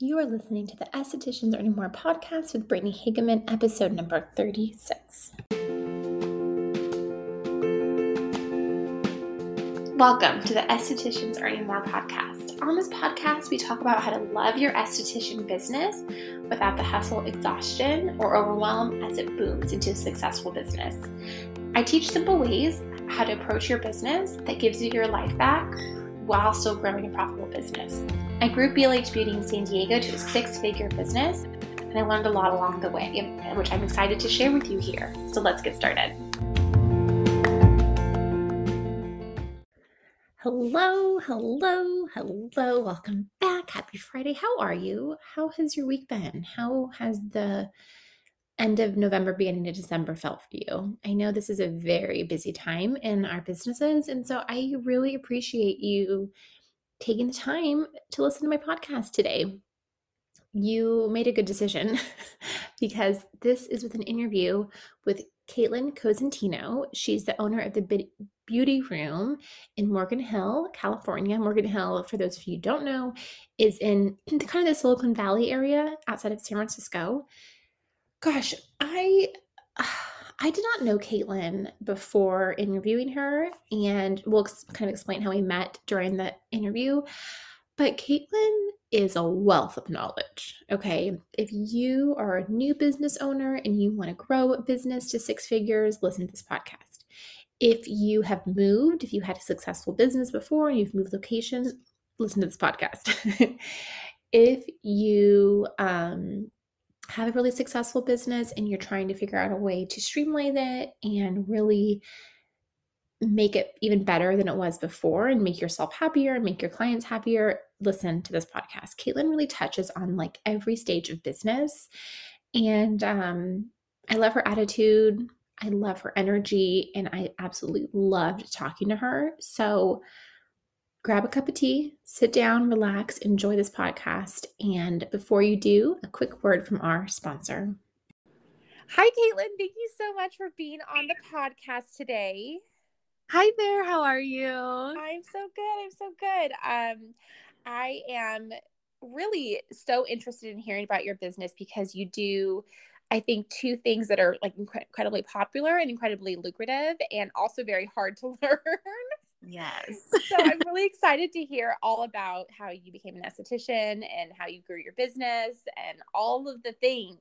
You are listening to the Estheticians Earning More podcast with Brittany Hageman, episode number 36. Welcome to the Estheticians Earning More podcast. On this podcast, we talk about how to love your esthetician business without the hustle, exhaustion, or overwhelm as it booms into a successful business. I teach simple ways how to approach your business that gives you your life back while still growing a profitable business. I grew BLH Beauty in San Diego to a six figure business, and I learned a lot along the way, which I'm excited to share with you here. So let's get started. Hello, hello, hello. Welcome back. Happy Friday. How are you? How has your week been? How has the end of November, beginning of December felt for you? I know this is a very busy time in our businesses, and so I really appreciate you taking the time to listen to my podcast today. You made a good decision because this is with an interview with Caitlin Cosentino. She's the owner of the Beauty Room in Morgan Hill, California. Morgan Hill, for those of you who don't know, is in the kind of the Silicon Valley area outside of San Francisco. Gosh, I I did not know Caitlin before interviewing her, and we'll kind of explain how we met during the interview. But Caitlin is a wealth of knowledge. Okay. If you are a new business owner and you want to grow a business to six figures, listen to this podcast. If you have moved, if you had a successful business before and you've moved locations, listen to this podcast. if you um, have a really successful business and you're trying to figure out a way to streamline it and really make it even better than it was before and make yourself happier and make your clients happier, listen to this podcast. Caitlin really touches on like every stage of business. And um, I love her attitude. I love her energy. And I absolutely loved talking to her. So grab a cup of tea, sit down, relax, enjoy this podcast. And before you do, a quick word from our sponsor. Hi, Caitlin. Thank you so much for being on the podcast today. Hi there. How are you? I'm so good. I'm so good. Um, I am really so interested in hearing about your business because you do I think two things that are like incredibly popular and incredibly lucrative and also very hard to learn. Yes. so I'm really excited to hear all about how you became an esthetician and how you grew your business and all of the things.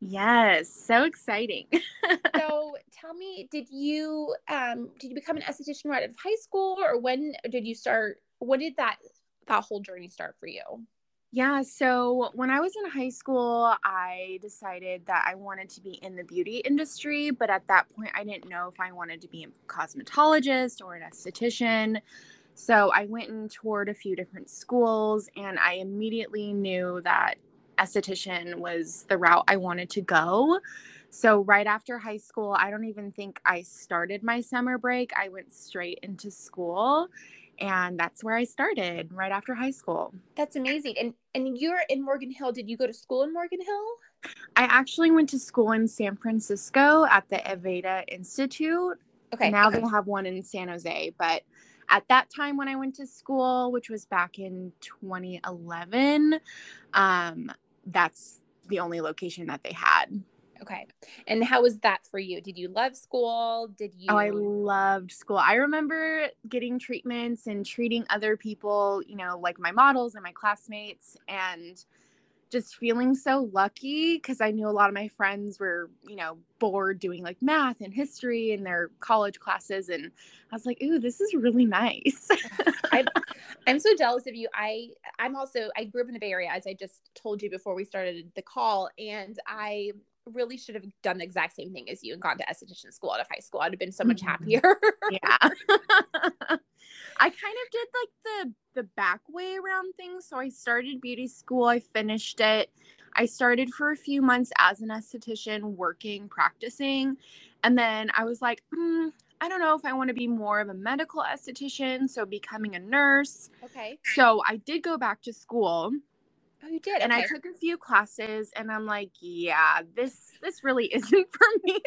Yes, so exciting. so tell me, did you um did you become an esthetician right out of high school or when did you start when did that that whole journey start for you? Yeah, so when I was in high school, I decided that I wanted to be in the beauty industry, but at that point, I didn't know if I wanted to be a cosmetologist or an esthetician. So I went and toured a few different schools, and I immediately knew that esthetician was the route I wanted to go. So, right after high school, I don't even think I started my summer break. I went straight into school and that's where I started right after high school. That's amazing. And and you're in Morgan Hill. Did you go to school in Morgan Hill? I actually went to school in San Francisco at the Aveda Institute. Okay. Now okay. they have one in San Jose, but at that time when I went to school, which was back in 2011, um, that's the only location that they had. Okay. And how was that for you? Did you love school? Did you Oh, I loved school. I remember getting treatments and treating other people, you know, like my models and my classmates and just feeling so lucky because I knew a lot of my friends were, you know, bored doing like math and history in their college classes. And I was like, ooh, this is really nice. I'm, I'm so jealous of you. I, I'm also, I grew up in the Bay Area, as I just told you before we started the call. And I really should have done the exact same thing as you and gone to esthetician school out of high school. I'd have been so much mm-hmm. happier. yeah. I kind of did like the the back way around things. So I started beauty school, I finished it. I started for a few months as an esthetician, working, practicing. And then I was like, mm, I don't know if I want to be more of a medical esthetician, so becoming a nurse. Okay. So I did go back to school Oh, you did. And I took a few classes, and I'm like, yeah, this this really isn't for me.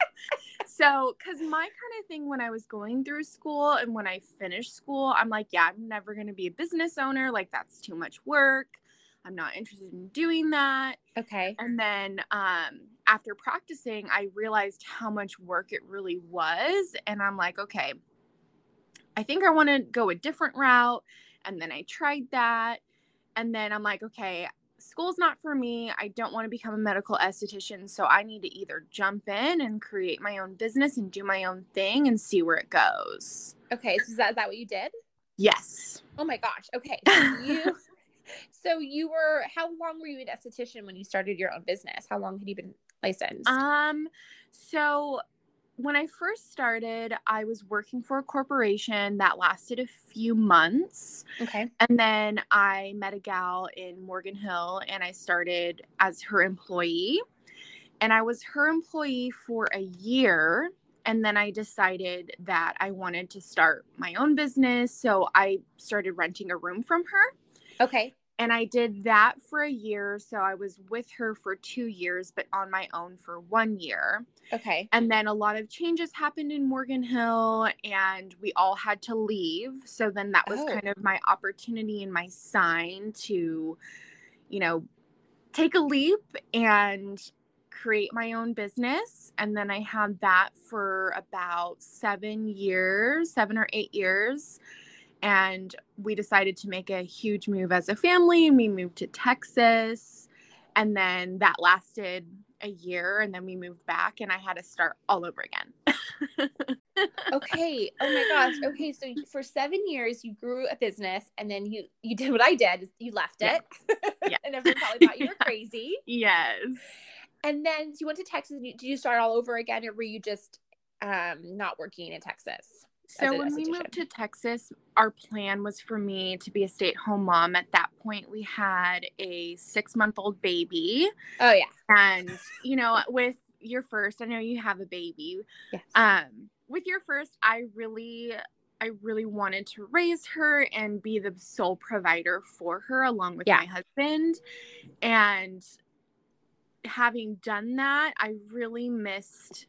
so, because my kind of thing when I was going through school and when I finished school, I'm like, yeah, I'm never gonna be a business owner. Like that's too much work. I'm not interested in doing that. Okay. And then um, after practicing, I realized how much work it really was. And I'm like, okay, I think I want to go a different route. And then I tried that. And then I'm like, okay, school's not for me. I don't want to become a medical esthetician. So I need to either jump in and create my own business and do my own thing and see where it goes. Okay. So is that, is that what you did? Yes. Oh my gosh. Okay. So you so you were how long were you an esthetician when you started your own business? How long had you been licensed? Um so when I first started, I was working for a corporation that lasted a few months. okay. And then I met a gal in Morgan Hill and I started as her employee. And I was her employee for a year. And then I decided that I wanted to start my own business. So I started renting a room from her. Okay. And I did that for a year. So I was with her for two years, but on my own for one year. Okay. And then a lot of changes happened in Morgan Hill, and we all had to leave. So then that was Oh. kind of my opportunity and my sign to, you know, take a leap and create my own business. And then I had that for about seven years, seven or eight years. And we decided to make a huge move as a family, and we moved to Texas. And then that lasted a year and then we moved back and I had to start all over again. Okay. Oh my gosh. Okay. So for seven years you grew a business and then you you did what I did. You left it. Yeah. and everyone probably thought you were Yeah. crazy. yes. And then you went to Texas and you, did you start all over again or were you just um not working in Texas? So when we moved to Texas, our plan was for me to be a stay-at-home mom. At that point, we had a six-month-old baby, Oh yeah. and you know, with your first, I know you have a baby. Yes. Um, with your first, I really, I really wanted to raise her and be the sole provider for her, along with Yeah. my husband, and having done that, I really missed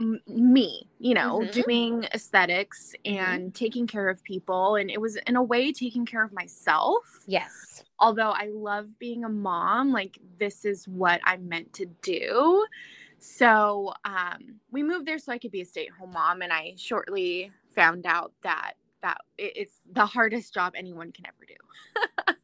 m- me, you know, Mhm. doing aesthetics and taking care of people. And it was, in a way, taking care of myself. yes. Although I love being a mom, like, this is what I'm meant to do. So um, we moved there so I could be a stay at home mom. And I shortly found out that. That it's the hardest job anyone can ever do.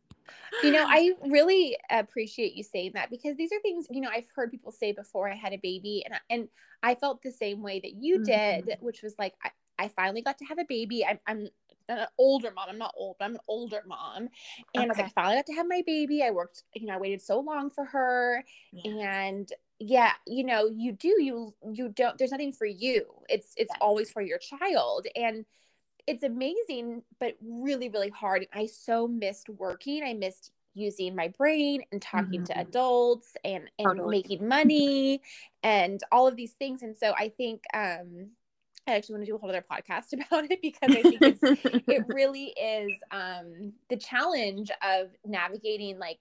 You know, I really appreciate you saying that because these are things, you know, I've heard people say before I had a baby and I, and I felt the same way that you did, mm-hmm. which was like I, I finally got to have a baby. I'm, I'm an older mom. I'm not old, but I'm an older mom. And I was like, I finally got to have my baby. I worked, you know, I waited so long for her. Yeah. And yeah, you know, you do, you, you don't, there's nothing for you. It's, it's Yes. always for your child. And it's amazing, but really, really hard. I so missed working. I missed using my brain and talking to Mhm. adults and, and Totally. making money and all of these things. And so I think um I actually want to do a whole other podcast about it because I think it's it really is um the challenge of navigating like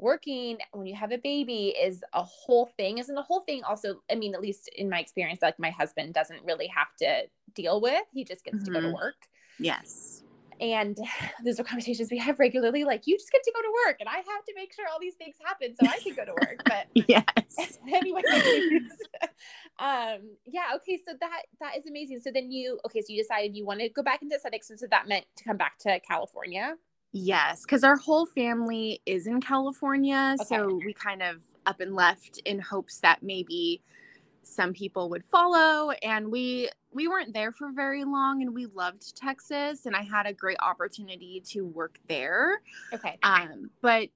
working when you have a baby is a whole thing isn't the whole thing also i mean at least in my experience like my husband doesn't really have to deal with he just gets to go to Mhm. work yes. and those are conversations we have regularly like you just get to go to work and i have to make sure all these things happen so i can go to work but Yes. anyway um yeah okay so that that is amazing so then you okay so you decided you wanted to go back into aesthetics and so that meant to come back to california Yes, because our whole family is in California. Okay. So we kind of up and left in hopes that maybe some people would follow. And we we weren't there for very long and we loved Texas and I had a great opportunity to work there. okay Um, but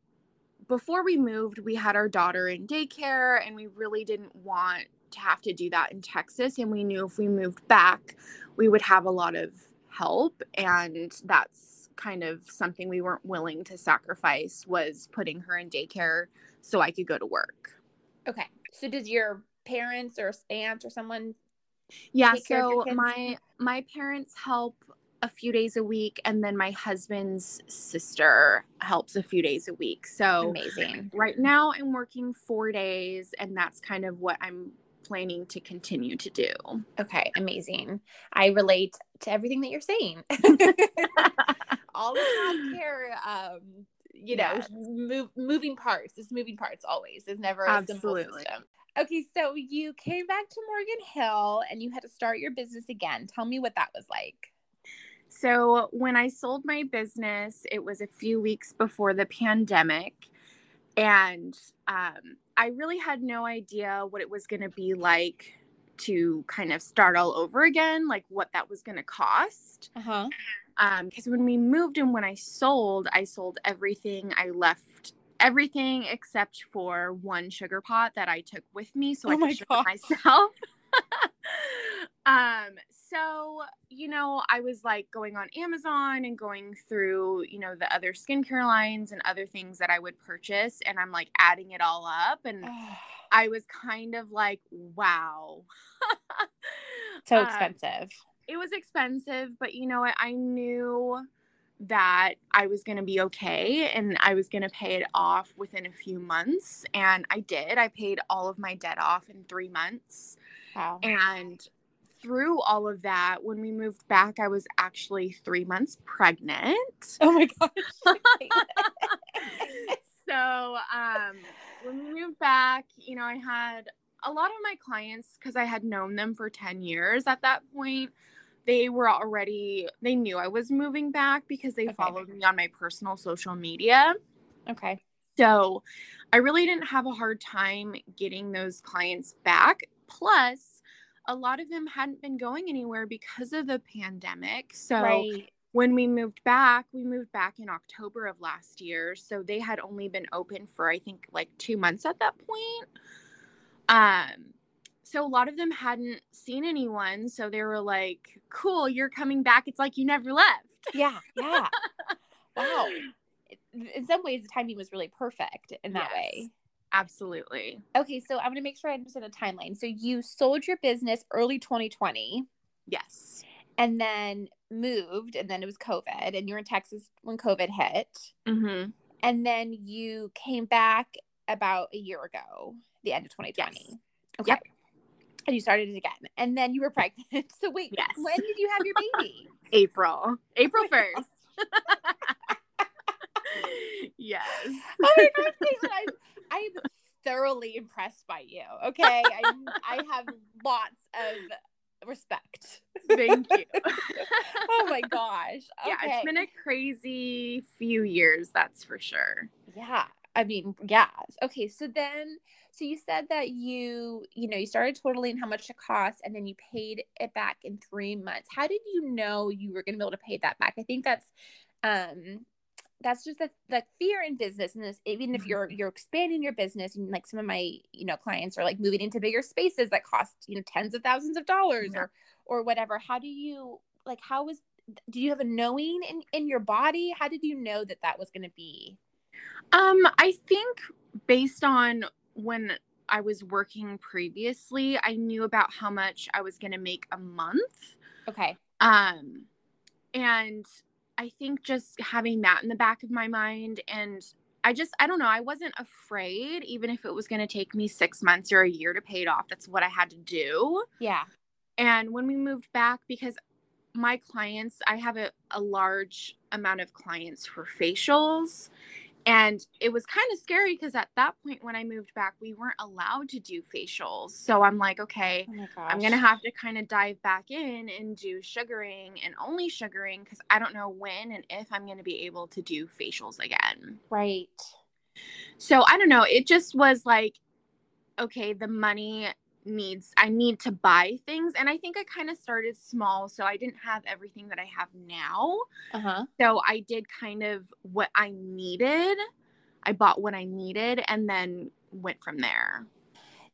before we moved, we had our daughter in daycare and we really didn't want to have to do that in Texas. And we knew if we moved back, we would have a lot of help. And that's kind of something we weren't willing to sacrifice was putting her in daycare so I could go to work. okay so does your parents or aunt or someone Yeah, Take care of your so my my parents help a few days a week and then my husband's sister helps a few days a week. So amazing right now I'm working 4 days and that's kind of what I'm planning to continue to do. okay amazing i relate to everything that you're saying all the care um you know, Yes. move, moving parts. It's moving parts always. There's never a Absolutely. simple system. Okay, so you came back to Morgan Hill and you had to start your business again. Tell me what that was like. So, when I sold my business, it was a few weeks before the pandemic. And um, I really had no idea what it was going to be like to kind of start all over again, like what that was going to cost. Uh huh. Um, because when we moved and when I sold, I sold everything. I left everything except for one sugar pot that I took with me so Oh I my could sugar myself. um, you know, I was like going on Amazon and going through, you know, the other skincare lines and other things that I would purchase, and I'm like adding it all up, and I was kind of like, wow. so Um, expensive. it was expensive, but you know what? I knew that I was going to be okay and I was going to pay it off within a few months. And I did. I paid all of my debt off in three months. wow. And through all of that, when we moved back, I was actually three months pregnant. oh my gosh. so um, when we moved back, you know, I had a lot of my clients because I had known them for 10 years at that point. They were already, they knew I was moving back because they Okay. followed me on my personal social media. okay. So I really didn't have a hard time getting those clients back. Plus, a lot of them hadn't been going anywhere because of the pandemic. So right. when we moved back, we moved back in October of last year. So they had only been open for I think like 2 months at that point. Um so a lot of them hadn't seen anyone, so they were like, "Cool, you're coming back. It's like you never left." Yeah. Yeah. wow. In some ways, the timing was really perfect in that Yes. way. Absolutely. Okay, so I'm going to make sure I understand the timeline. So you sold your business early 2020 Yes. and then moved, and then it was COVID, and you were in Texas when COVID hit. Mhm. And then you came back about a year ago, the end of 2020. Yes. Okay. Yep. And you started it again. And then you were pregnant. So wait, Yes. when did you have your baby? April. April Oh 1st. Yes. oh my gosh, Caitlin, I'm, I'm thoroughly impressed by you. Okay. I, I have lots of respect. Thank you. oh my gosh. Yeah, it's been a crazy few years, that's for sure. Yeah. I mean, yeah. Okay. So then, so you said that you, you know, you started totaling how much it cost and then you paid it back in three months. How did you know you were going to be able to pay that back? I think that's, um, that's just the, the fear in business and this even if you're you're expanding your business and like some of my you know clients are like moving into bigger spaces that cost you know tens of thousands of dollars Yeah. or or whatever. How do you like how was do you have a knowing in in your body? How did you know that that was going to be? Um, I think based on when I was working previously, I knew about how much I was going to make a month. okay. Um, and I think just having that in the back of my mind and I just I don't know, I wasn't afraid even if it was going to take me 6 months or a year to pay it off. That's what I had to do. yeah And when we moved back, because my clients, I have a, a large amount of clients for facials. And it was kind of scary because at that point, when I moved back, we weren't allowed to do facials. So I'm like, okay, oh I'm going to have to kind of dive back in and do sugaring and only sugaring because I don't know when and if I'm going to be able to do facials again. right So I don't know. It just was like, okay, the money needs, I need to buy things. And I think I kind of started small. So I didn't have everything that I have now. uh-huh So I did kind of what I needed. I bought what I needed and then went from there.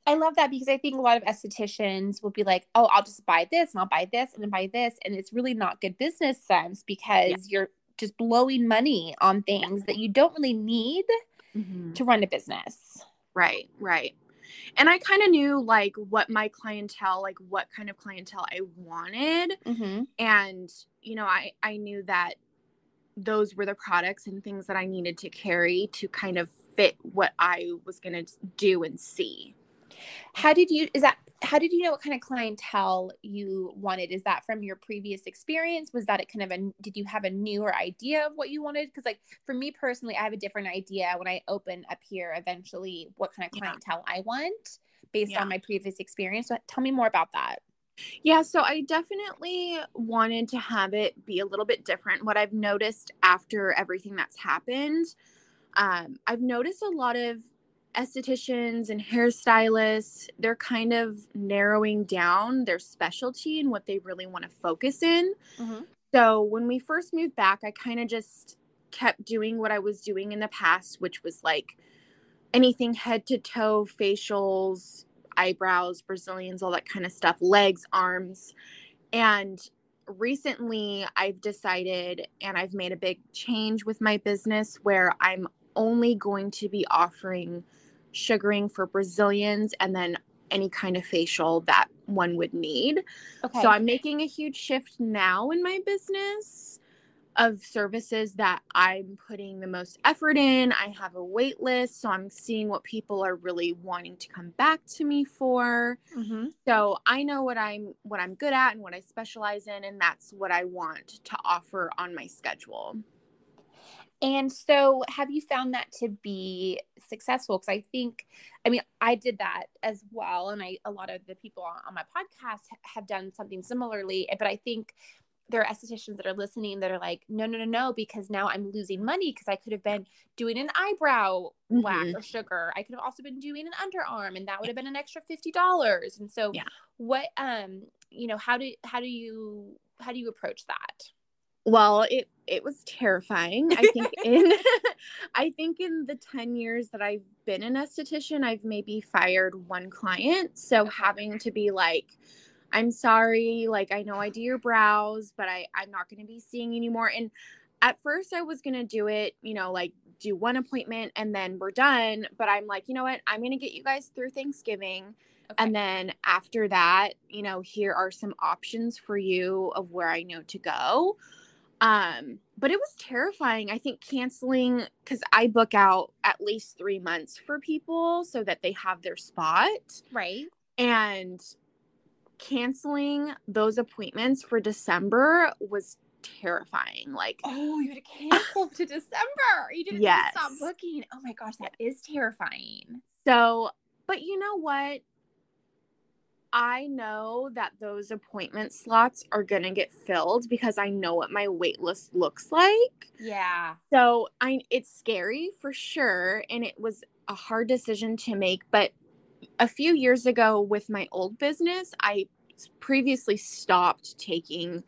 I love that because I think a lot of estheticians will be like, "Oh, I'll just buy this and I'll buy this and then buy this," and it's really not good business sense because you're just blowing money on things that you don't really need to run a business. Right, right. And I kind of knew like what my clientele, like what kind of clientele I wanted. Mm-hmm. and you know i i knew that those were the products and things that i needed to carry to kind of fit what i was going to do and see How did you? Is that how did you know what kind of clientele you wanted? Is that from your previous experience? Was that it kind of a did you have a newer idea of what you wanted? Because like for me personally, I have a different idea when I open up here eventually what kind of clientele yeah. I want based yeah. on my previous experience. So tell me more about that. Yeah, so I definitely wanted to have it be a little bit different. What I've noticed after everything that's happened, um, I've noticed a lot of estheticians and hairstylists, they're kind of narrowing down their specialty and what they really want to focus in. Mm-hmm. So when we first moved back, I kind of just kept doing what I was doing in the past, which was like anything head to toe, facials, eyebrows, Brazilians, all that kind of stuff, legs, arms. And recently I've decided and I've made a big change with my business where I'm only going to be offering sugaring for Brazilians and then any kind of facial that one would need. Okay. So I'm making a huge shift now in my business of services that I'm putting the most effort in. I have a wait list, so I'm seeing what people are really wanting to come back to me for. Mm-hmm. So I know what I'm what I'm good at and what I specialize in and that's what I want to offer on my schedule. And so, have you found that to be successful? Because I think, I mean, I did that as well, and I a lot of the people on my podcast have done something similarly. But I think there are estheticians that are listening that are like, no, no, no, no, because now I'm losing money because I could have been doing an eyebrow mm-hmm. wax or sugar. I could have also been doing an underarm, and that would have been an extra fifty dollars. And so, yeah. what, um, you know, how do how do you how do you approach that? Well, it it was terrifying. I think in I think in the 10 years that I've been an esthetician, I've maybe fired one client. So okay. having to be like I'm sorry, like I know I do your brows, but I I'm not going to be seeing you anymore and at first I was going to do it, you know, like do one appointment and then we're done, but I'm like, you know what? I'm going to get you guys through Thanksgiving. Okay. And then after that, you know, here are some options for you of where I know to go. Um, but it was terrifying. I think canceling because I book out at least three months for people so that they have their spot. Right. And canceling those appointments for December was terrifying. Like, oh, you had to cancel to December. You didn't yes. stop booking. Oh my gosh, that is terrifying. So, but you know what? I know that those appointment slots are going to get filled because I know what my wait list looks like. Yeah. So, I it's scary for sure and it was a hard decision to make, but a few years ago with my old business, I previously stopped taking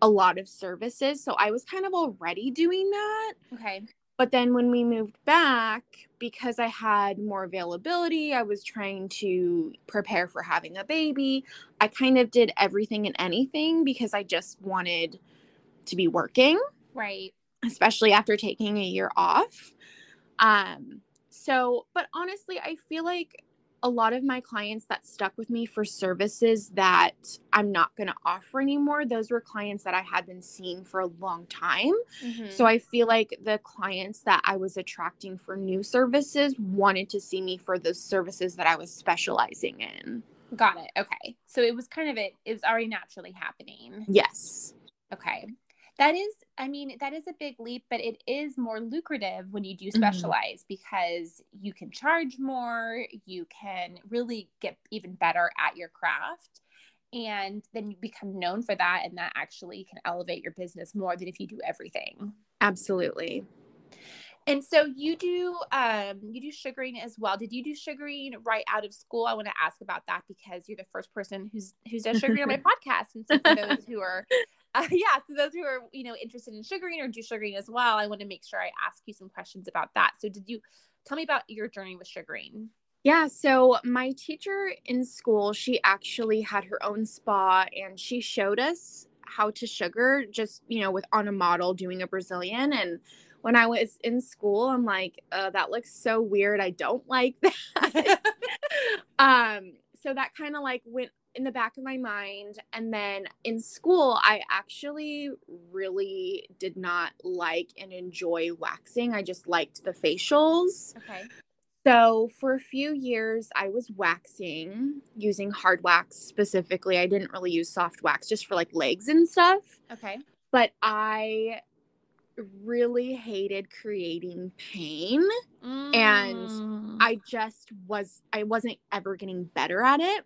a lot of services. So I was kind of already doing that. Okay. But then when we moved back, because I had more availability, I was trying to prepare for having a baby. I kind of did everything and anything because I just wanted to be working. Right. Especially after taking a year off. Um so, but honestly, I feel like a lot of my clients that stuck with me for services that I'm not going to offer anymore, those were clients that I had been seeing for a long time. Mm-hmm. So I feel like the clients that I was attracting for new services wanted to see me for the services that I was specializing in. Got it. Okay. So it was kind of it, it was already naturally happening. Yes. Okay that is i mean that is a big leap but it is more lucrative when you do mm-hmm. specialize mm-hmm. because you can charge more you can really get even better at your craft and then you become known for that and that actually can elevate your business more than if you do everything absolutely and so you do um you do sugaring as well. Did you do sugaring right out of school? I want to ask about that because you're the first person who's who's done sugaring on my podcast. And so for those who are uh, yeah, so those who are you know interested in sugaring or do sugaring as well, I want to make sure I ask you some questions about that. So did you tell me about your journey with sugaring? Yeah, so my teacher in school, she actually had her own spa and she showed us how to sugar just, you know, with on a model doing a Brazilian and when I was in school, I'm like, uh, that looks so weird. I don't like that. um, so that kind of like went in the back of my mind. And then in school, I actually really did not like and enjoy waxing. I just liked the facials. Okay. So, for a few years, I was waxing using hard wax specifically. I didn't really use soft wax just for like legs and stuff. Okay. But I really hated creating pain and mm. I just was I wasn't ever getting better at it.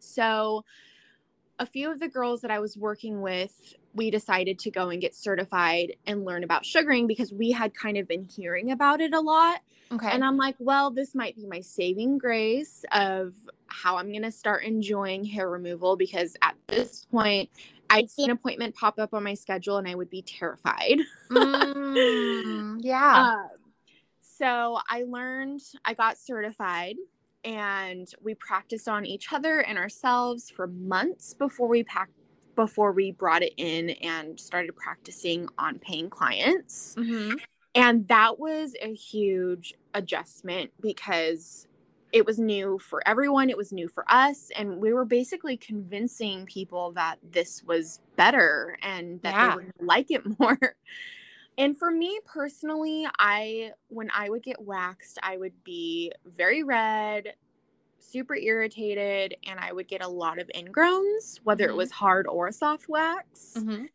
So a few of the girls that I was working with, we decided to go and get certified and learn about sugaring because we had kind of been hearing about it a lot. okay. And I'm like, well, this might be my saving grace of how I'm going to start enjoying hair removal because at this point, I'd see an appointment pop up on my schedule and I would be terrified. Mm, yeah. Um, so I learned, I got certified, and we practiced on each other and ourselves for months before we packed before we brought it in and started practicing on paying clients. Mhm. And that was a huge adjustment because it was new for everyone, it was new for us, and we were basically convincing people that this was better and that Yeah. they would like it more. And for me personally, I when I would get waxed, I would be very red, super irritated, and I would get a lot of ingrowns, whether Mhm. it was hard or soft wax. Mhm.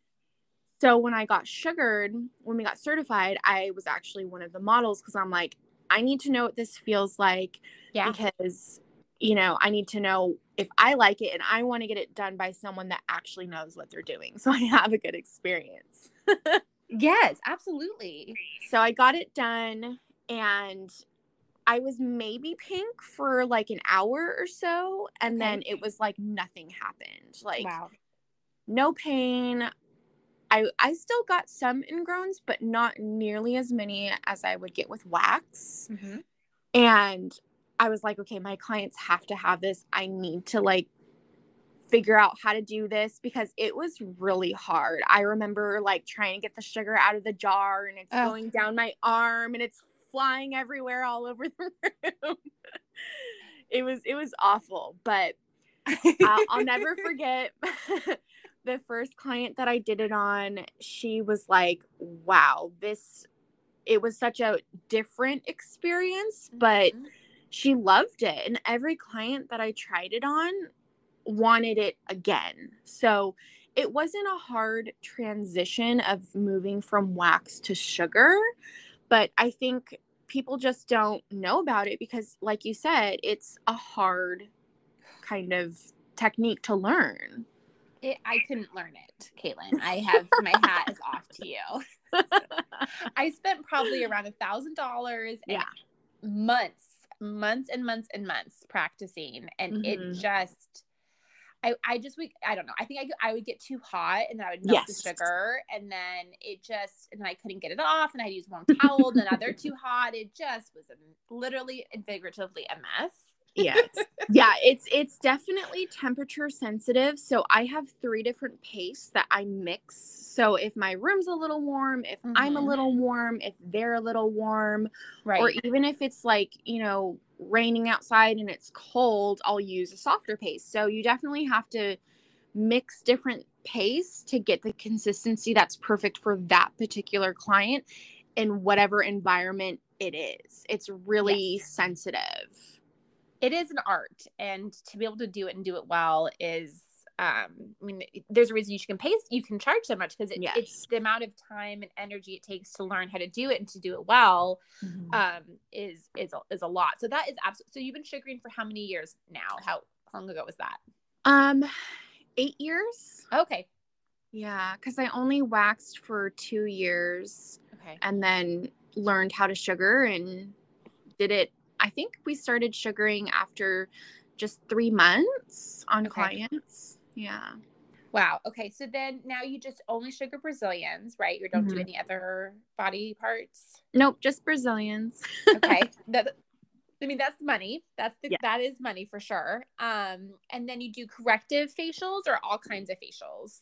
So when I got sugared, when we got certified, I was actually one of the models because I'm like, I need to know what this feels like Yeah. because you know, I need to know if I like it and I want to get it done by someone that actually knows what they're doing. So I have a good experience. Yes, absolutely. So I got it done and I was maybe pink for like an hour or so and Okay. then it was like nothing happened. Like wow. no pain. I I still got some ingrowns, but not nearly as many as I would get with wax. Mhm. And I was like, okay, my clients have to have this. I need to like figure out how to do this because it was really hard. I remember like trying to get the sugar out of the jar and it's Oh. going down my arm and it's flying everywhere all over the room. it was it was awful, but I'll, I'll never forget the first client that I did it on. She was like, wow, this, it was such a different experience, but Mhm. she loved it. And every client that I tried it on wanted it again. So it wasn't a hard transition of moving from wax to sugar, but I think people just don't know about it because, like you said, it's a hard kind of technique to learn. It, I couldn't learn it, Caitlin. I have my hat is off to you. I spent probably around a thousand dollars Yeah. months, months and months and months practicing, and it Mhm. just. I, I just would I don't know. I think I, could- I would get too hot and then I would melt Yes. the sugar and then it just and then I couldn't get it off and I'd use one towel and another too hot. It just was a, literally and figuratively a mess. Yes. Yeah it's it's definitely temperature sensitive. So i have three different pastes that i mix. So if my room's a little warm if i'm a little mm-hmm. warm if they're a little warm right. or even if it's like you know raining outside and it's cold i'll use a softer paste. So you definitely have to mix different pastes to get the consistency that's perfect for that particular client in whatever environment it is. It's really Yes. sensitive. It is an art and to be able to do it and do it well is um i mean there's a reason you can pay you can charge so much because it, Yes. it's the amount of time and energy it takes to learn how to do it and to do it well um is is a, is a lot so that is absolutely so you've been sugaring for how many years now how long ago was that Um, eight years. okay Yeah, because I only waxed for two years okay and then learned how to sugar and did it. I think we started sugaring after just three months on Okay. clients. Yeah. wow okay so then now you just only sugar brazilians right you don't do Mhm. any other body parts Nope, just Brazilians. okay that i mean that's money that's the Yeah. that is money for sure um and then you do corrective facials or all kinds of facials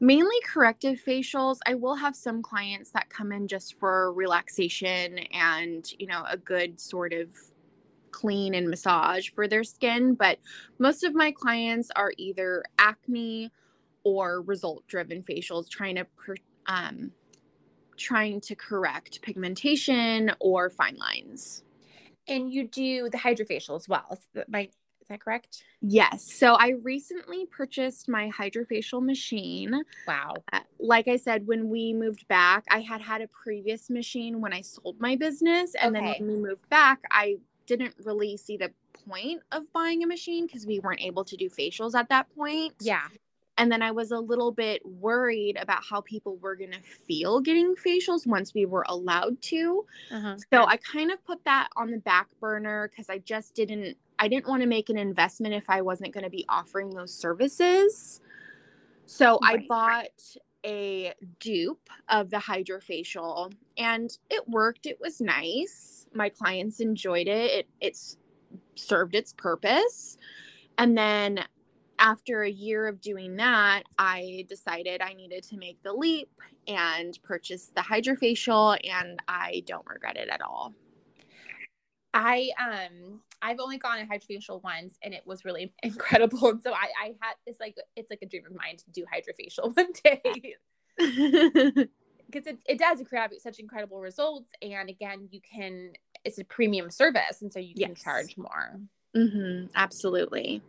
Mainly corrective facials. I will have some clients that come in just for relaxation and, you know, a good sort of clean and massage for their skin. But most of my clients are either acne or result driven facials trying to, per, um, trying to correct pigmentation or fine lines. And you do the HydraFacial as well. Is that, my, is that correct? Yes. So I recently purchased my HydraFacial machine. Wow. Uh, like I said, when we moved back, I had had a previous machine when I sold my business. And Okay. then when we moved back, I didn't really see the point of buying a machine because we weren't able to do facials at that point. Yeah. And then I was a little bit worried about how people were going to feel getting facials once we were allowed to. Uh-huh. So I kind of put that on the back burner because I just didn't I didn't want to make an investment if I wasn't going to be offering those services. So I bought a dupe of the HydraFacial and it worked. It was nice. My clients enjoyed it. It it's served its purpose. And then after a year of doing that, I decided I needed to make the leap and purchase the HydraFacial and I don't regret it at all. I um I've only gone a HydraFacial once and it was really incredible. And so I I had it's like it's like a dream of mine to do HydraFacial one day. because it, it does create such incredible results and again you can it's a premium service and so you can Yes. charge more hmm absolutely.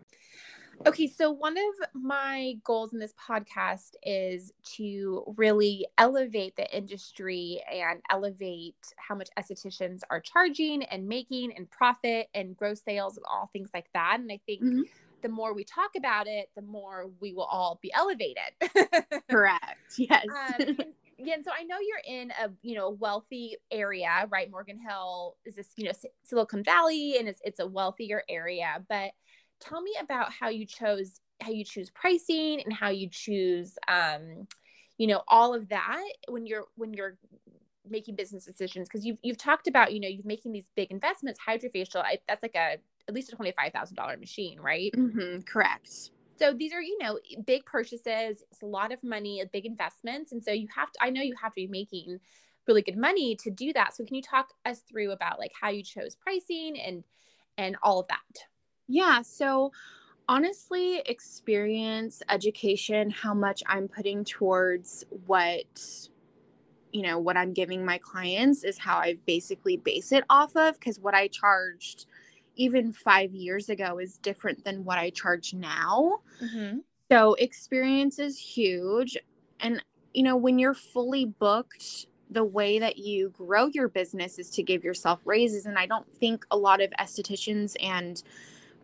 Okay so one of my goals in this podcast is to really elevate the industry and elevate how much estheticians are charging and making and profit and gross sales and all things like that and i think Mhm. the more we talk about it the more we will all be elevated Correct. Yes. um, yeah, and so I know you're in a you know wealthy area, right? Morgan Hill is this you know Si- Silicon Valley, and it's it's a wealthier area. But tell me about how you chose how you choose pricing and how you choose um, you know all of that when you're when you're making business decisions because you've you've talked about you know you're making these big investments. HydraFacial, I, that's like a at least a twenty five thousand dollar machine, right? hmm Correct. so these are you know big purchases it's a lot of money big investments and so you have to i know you have to be making really good money to do that so can you talk us through about like how you chose pricing and and all of that Yeah. So honestly, experience, education, how much I'm putting towards what you know what I'm giving my clients is how I basically base it off of because what I charged even 5 years ago is different than what I charge now. Mm-hmm. So experience is huge. And, you know, when you're fully booked, the way that you grow your business is to give yourself raises. And I don't think a lot of estheticians and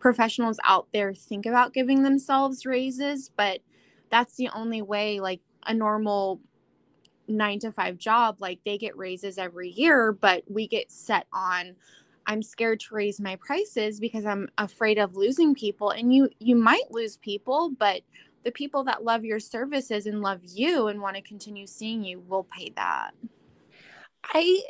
professionals out there think about giving themselves raises, but that's the only way, like a normal nine to five job, like they get raises every year, but we get set on. I'm scared to raise my prices because I'm afraid of losing people and you you might lose people but the people that love your services and love you and want to continue seeing you will pay that. i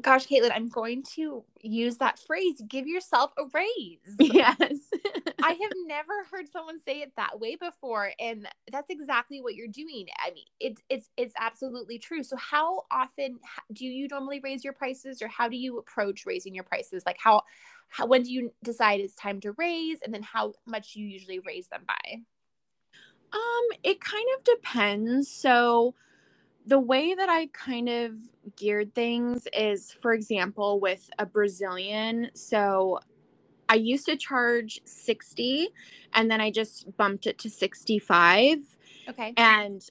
gosh caitlin i'm going to use that phrase give yourself a raise Yes. I have never heard someone say it that way before, and that's exactly what you're doing. I mean, it's it's it's absolutely true. So, how often do you normally raise your prices, or how do you approach raising your prices? Like, how, how when do you decide it's time to raise, and then how much you usually raise them by? Um, it kind of depends. So the way that I kind of geared things is, for example, with a Brazilian. So I used to charge 60 and then I just bumped it to 65. Okay. And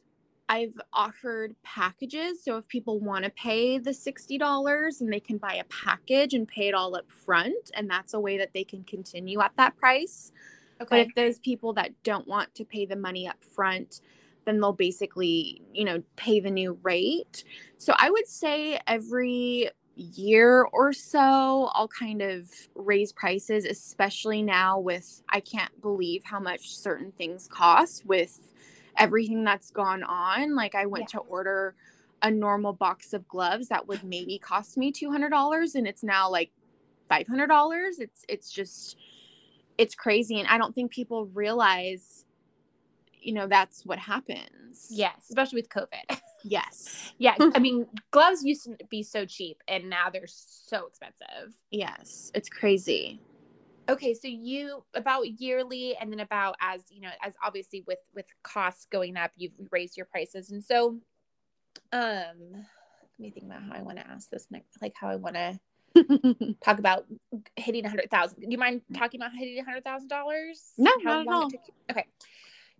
I've offered packages. So if people want to pay the $60 and they can buy a package and pay it all up front, and that's a way that they can continue at that price. Okay. But if those people that don't want to pay the money up front, then they'll basically, you know, pay the new rate. So I would say every year or so, I'll kind of raise prices, especially now with I can't believe how much certain things cost with everything that's gone on. Like I went to order a normal box of gloves that would maybe cost me $200 and it's now like $500. It's it's just it's crazy and I don't think people realize you know that's what happens. yes, especially with COVID. Yes. yeah. I mean, gloves used to be so cheap, and now they're so expensive. Yes. It's crazy. okay so you about yearly and then about as you know as obviously with with costs going up you've raised your prices and so um let me think about how i want to ask this next like how i want to talk about hitting a hundred thousand. Do you mind talking about hitting a hundred thousand dollars? No, not at all. Okay.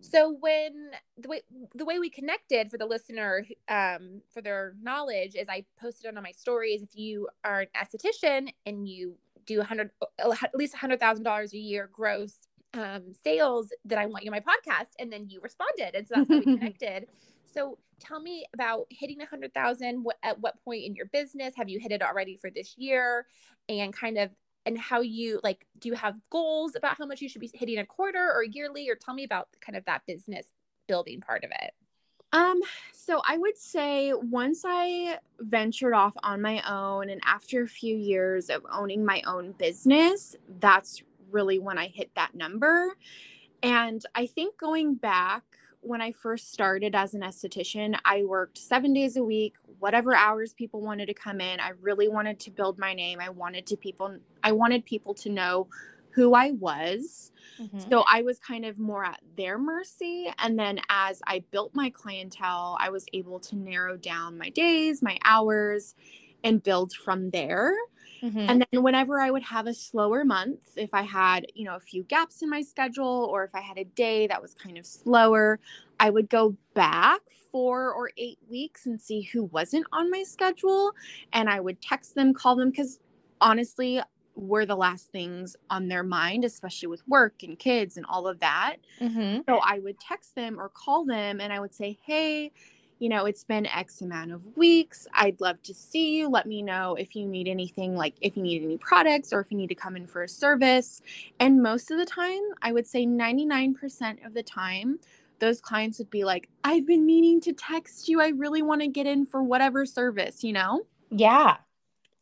So when the way the way we connected for the listener, um, for their knowledge, is I posted it on my stories. If you are an esthetician and you do a hundred, at least a hundred thousand dollars a year gross um, sales, then I want you on my podcast. And then you responded, and so that's how we connected. So tell me about hitting a hundred thousand. What at what point in your business have you hit it already for this year? And kind of and how you like do you have goals about how much you should be hitting a quarter or yearly or tell me about kind of that business building part of it. Um so i would say once i ventured off on my own and after a few years of owning my own business that's really when i hit that number. And i think going back when I first started as an esthetician, I worked seven days a week, whatever hours people wanted to come in. I really wanted to build my name. I wanted to people I wanted people to know who I was. Mm-hmm. So I was kind of more at their mercy. And then as I built my clientele, I was able to narrow down my days, my hours, and build from there. Mm-hmm. And then whenever I would have a slower month, if I had, you know, a few gaps in my schedule or if I had a day that was kind of slower, I would go back four or eight weeks and see who wasn't on my schedule. And I would text them, call them, because honestly, were the last things on their mind, especially with work and kids and all of that. Mm-hmm. So I would text them or call them and I would say, Hey, you know, it's been X amount of weeks. I'd love to see you. Let me know if you need anything, like if you need any products or if you need to come in for a service. And most of the time, I would say 99% of the time, those clients would be like, I've been meaning to text you. I really want to get in for whatever service, you know? Yeah.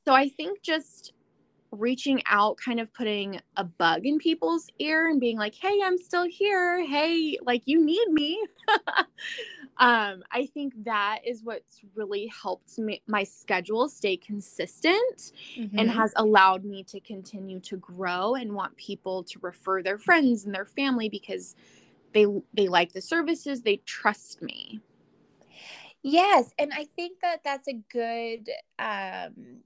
So I think just reaching out, kind of putting a bug in people's ear and being like, hey, I'm still here. Hey, like you need me. um, I think that is what's really helped me, my schedule stay consistent mm-hmm. and has allowed me to continue to grow and want people to refer their friends and their family because they they like the services, they trust me. Yes, and I think that that's a good um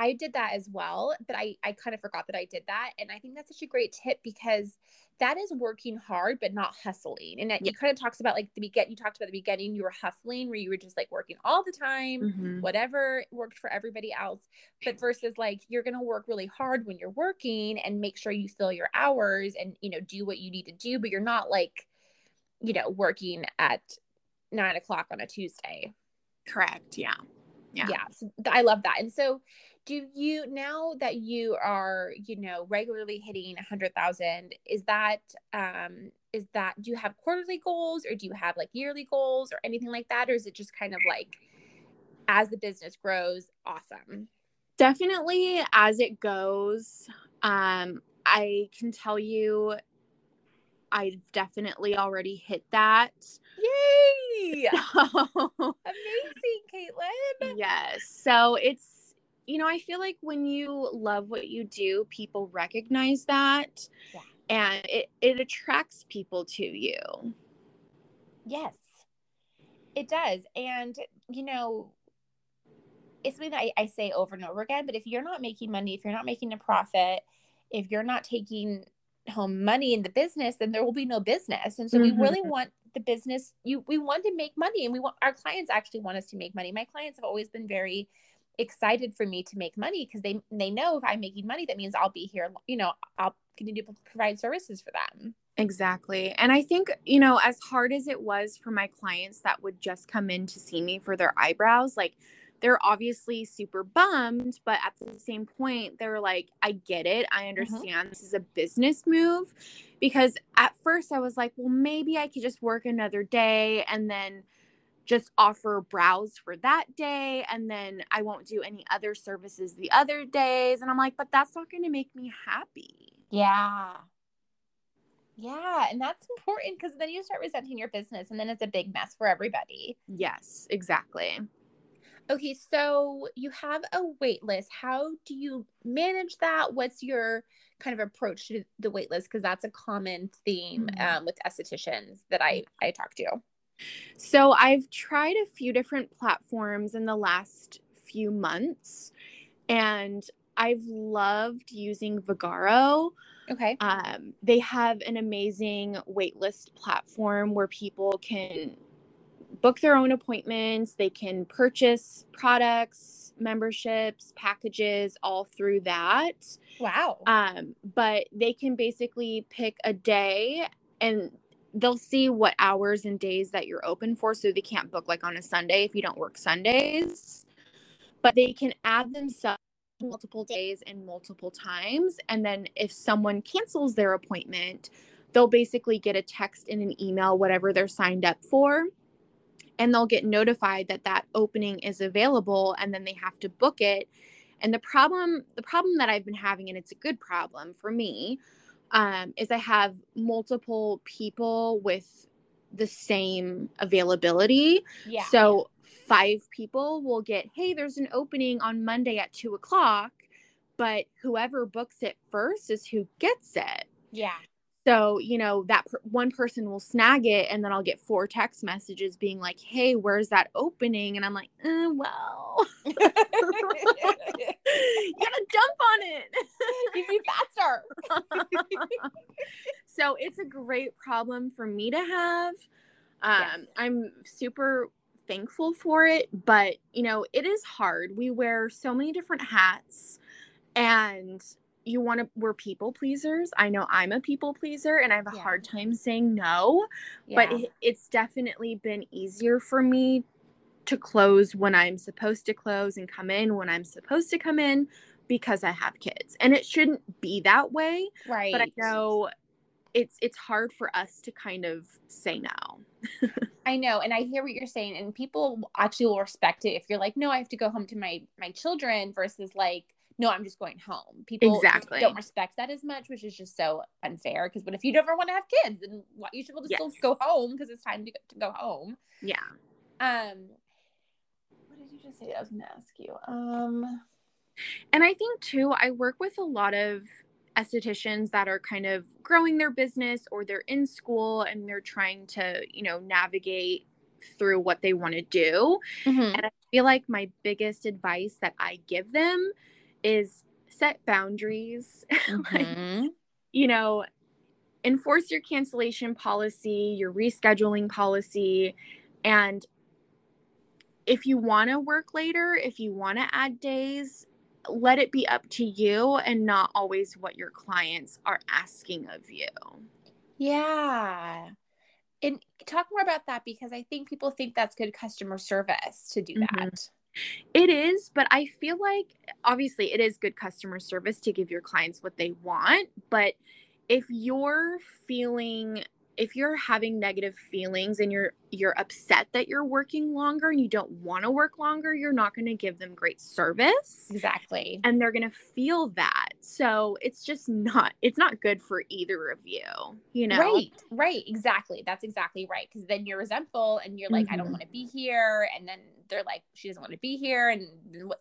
I did that as well, but I I kind of forgot that I did that, and I think that's such a great tip because that is working hard but not hustling. And it, yeah. kind of talks about like the beginning. You talked about the beginning. You were hustling, where you were just like working all the time, mm-hmm. whatever worked for everybody else. But versus like you're gonna work really hard when you're working and make sure you fill your hours and you know do what you need to do, but you're not like you know working at nine o'clock on a Tuesday. Correct. Yeah. Yeah. Yeah. So I love that. And so do you now that you are you know regularly hitting a hundred thousand is that um is that do you have quarterly goals or do you have like yearly goals or anything like that? Or is it just kind of like as the business grows awesome? Definitely as it goes um i can tell you i've definitely already hit that. Yay! Amazing caitlin. Yes. So it's you know, I feel like when you love what you do, people recognize that yeah. and it, it attracts people to you. Yes, it does. And, you know, it's something that I, I say over and over again, but if you're not making money, if you're not making a profit, if you're not taking home money in the business, then there will be no business. And so mm-hmm. we really want the business you we want to make money and we want our clients actually want us to make money. My clients have always been very excited for me to make money because they they know if I'm making money, that means I'll be here. You know, I'll continue to provide services for them. Exactly. And I think, you know, as hard as it was for my clients that would just come in to see me for their eyebrows, like they're obviously super bummed, but at the same point, they're like, I get it. I mm-hmm. understand mm-hmm. this is a business move. Because at first I was like, well, maybe I could just work another day and then just offer brows for that day and then I won't do any other services the other days and I'm like but that's not going to make me happy. Yeah. Yeah, and that's important cuz then you start resenting your business and then it's a big mess for everybody. Yes, exactly. Okay, so you have a wait list. How do you manage that? What's your kind of approach to the wait list because that's a common theme mm-hmm. um, with estheticians that I I talk to. So I've tried a few different platforms in the last few months and I've loved using Vagaro. Okay. Um, they have an amazing waitlist platform where people can book their own appointments, they can purchase products, memberships, packages all through that. Wow. Um, but they can basically pick a day and they'll see what hours and days that you're open for so they can't book like on a Sunday if you don't work Sundays. But they can add themselves multiple days and multiple times and then if someone cancels their appointment, they'll basically get a text and an email whatever they're signed up for and they'll get notified that that opening is available and then they have to book it and the problem the problem that i've been having and it's a good problem for me um, is i have multiple people with the same availability yeah. so five people will get hey there's an opening on monday at two o'clock but whoever books it first is who gets it yeah. so, you know, that per- one person will snag it and then I'll get four text messages being like, "Hey, where's that opening?" And I'm like, uh, "Well, you gotta jump on it. you be faster. so it's a great problem for me to have. Um, Yes. I'm super thankful for it, but you know, it is hard. We wear so many different hats and you want to we're people pleasers. I know I'm a people pleaser and I have a Yeah. hard time saying no, but it, it's definitely been easier for me to close when I'm supposed to close and come in when I'm supposed to come in because I have kids. And it shouldn't be that way, right. but I know it's it's hard for us to kind of say no. I know, and I hear what you're saying, and people actually will respect it if you're like, no, I have to go home to my my children versus like, no, I'm just going home. People Exactly. don't respect that as much, which is just so unfair. Because what if you never want to have kids, and what you should be just still Yes. go home because it's time to go, to go home. Yeah. Um, you just say? I was gonna ask you. Um, And I think too, I work with a lot of estheticians that are kind of growing their business or they're in school and they're trying to, you know, navigate through what they want to do. And I feel like my biggest advice that I give them is set boundaries. like, Mhm. you know, enforce your cancellation policy, your rescheduling policy, and if you want to work later, if you want to add days, let it be up to you and not always what your clients are asking of you. yeah. And talk more about that because I think people think that's good customer service to do Mhm. that. It is, but I feel like obviously it is good customer service to give your clients what they want, but if you're feeling if you're having negative feelings and you're you're upset that you're working longer and you don't want to work longer, you're not going to give them great service Exactly. and they're going to feel that. So, it's just not it's not good for either of you, you know. Right, right, exactly. That's exactly right. Because then you're resentful and you're like, I don't Mhm. want to be here. And then they're like, she doesn't want to be here. And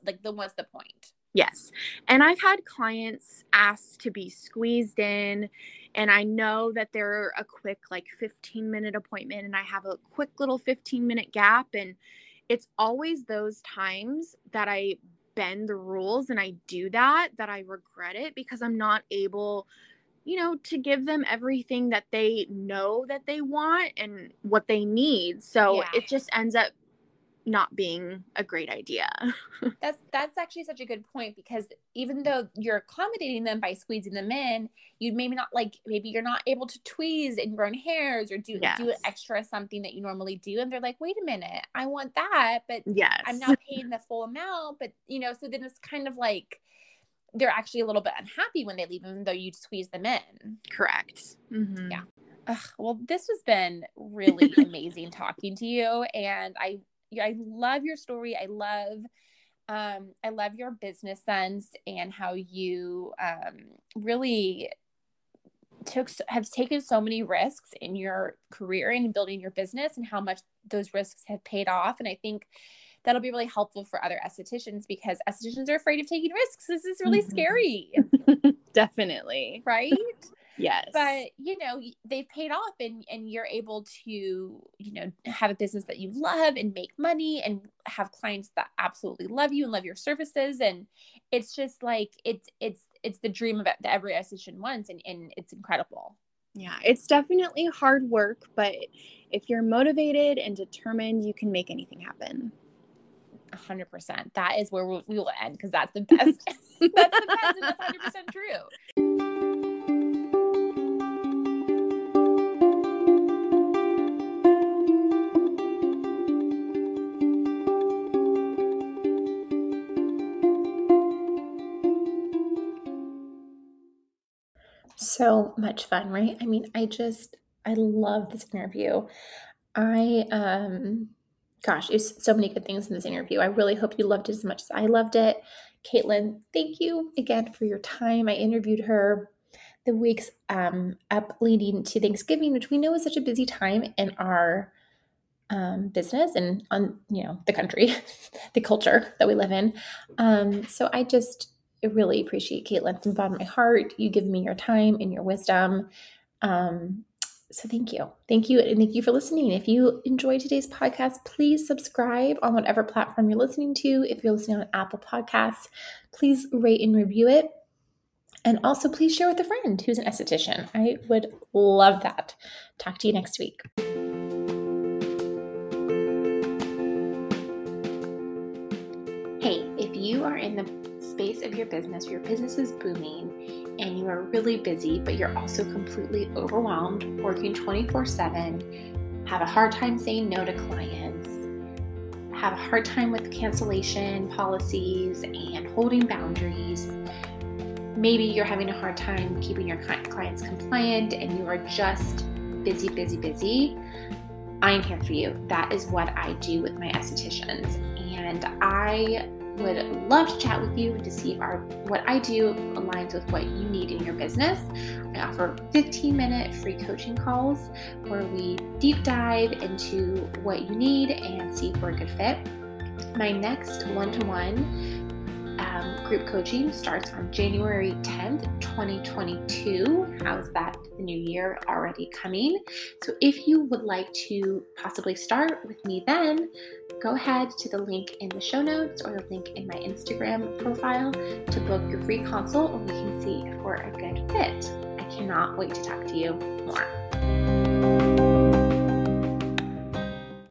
like, then what's the point? Yes. And I've had clients ask to be squeezed in, and I know that they're a quick, like 15 minute appointment, and I have a quick little 15 minute gap. And it's always those times that I bend the rules and I do that, that I regret it because I'm not able, you know, to give them everything that they know that they want and what they need. So Yeah. it just ends up not being a great idea. That's that's actually such a good point because even though you're accommodating them by squeezing them in, you maybe not like maybe you're not able to tweeze and grown hairs or do do an extra something that you normally do, and they're like, wait a minute, I want that, but yes. I'm not paying the full amount. But you know, so then it's kind of like they're actually a little bit unhappy when they leave, even though you squeeze them in. Correct. Mhm. Yeah. Ugh, well, this has been really amazing talking to you, and I I love your story. I love um I love your business sense and how you um really took have taken so many risks in your career and building your business and how much those risks have paid off and I think that'll be really helpful for other estheticians because estheticians are afraid of taking risks. This is really Mhm. scary, Definitely. right? Yes. but you know they've paid off and and you're able to you know have a business that you love and make money and have clients that absolutely love you and love your services. And it's just like it's it's it's the dream of every esthetician wants and, and it's incredible. Yeah it's definitely hard work but if you're motivated and determined you can make anything happen. 100% that is where we will end because that's the best. That's the best and that's 100% true so much fun, right? I mean, I just I love this interview. I um gosh, it's so many good things in this interview. I really hope you loved it as much as I loved it. Caitlin, thank you again for your time. I interviewed her the weeks um, up leading to Thanksgiving, which we know is such a busy time in our um, business and on you know the country, the culture that we live in. Um, so I just I really appreciate Caitlin from the bottom of my heart. You give me your time and your wisdom. Um, so thank you. Thank you. And thank you for listening. If you enjoyed today's podcast, please subscribe on whatever platform you're listening to. If you're listening on Apple Podcasts, please rate and review it. And also, please share with a friend who's an esthetician. I would love that. Talk to you next week. Hey, if you are in the space of your business, your business is booming, and you are really busy, but you're also completely overwhelmed, working 24 7, have a hard time saying no to clients, have a hard time with cancellation policies and holding boundaries. Maybe you're having a hard time keeping your clients compliant and you are just busy, busy, busy. I'm here for you. That is what I do with my estheticians. And I would love to chat with you to see if our what I do aligns with what you need in your business. I offer 15 minute free coaching calls where we deep dive into what you need and see if we're a good fit. My next one to one one group coaching starts on January 10th, 2022. How's that new year already coming? So, if you would like to possibly start with me then, go ahead to the link in the show notes or the link in my Instagram profile to book your free consult and we can see if we're a good fit. I cannot wait to talk to you more.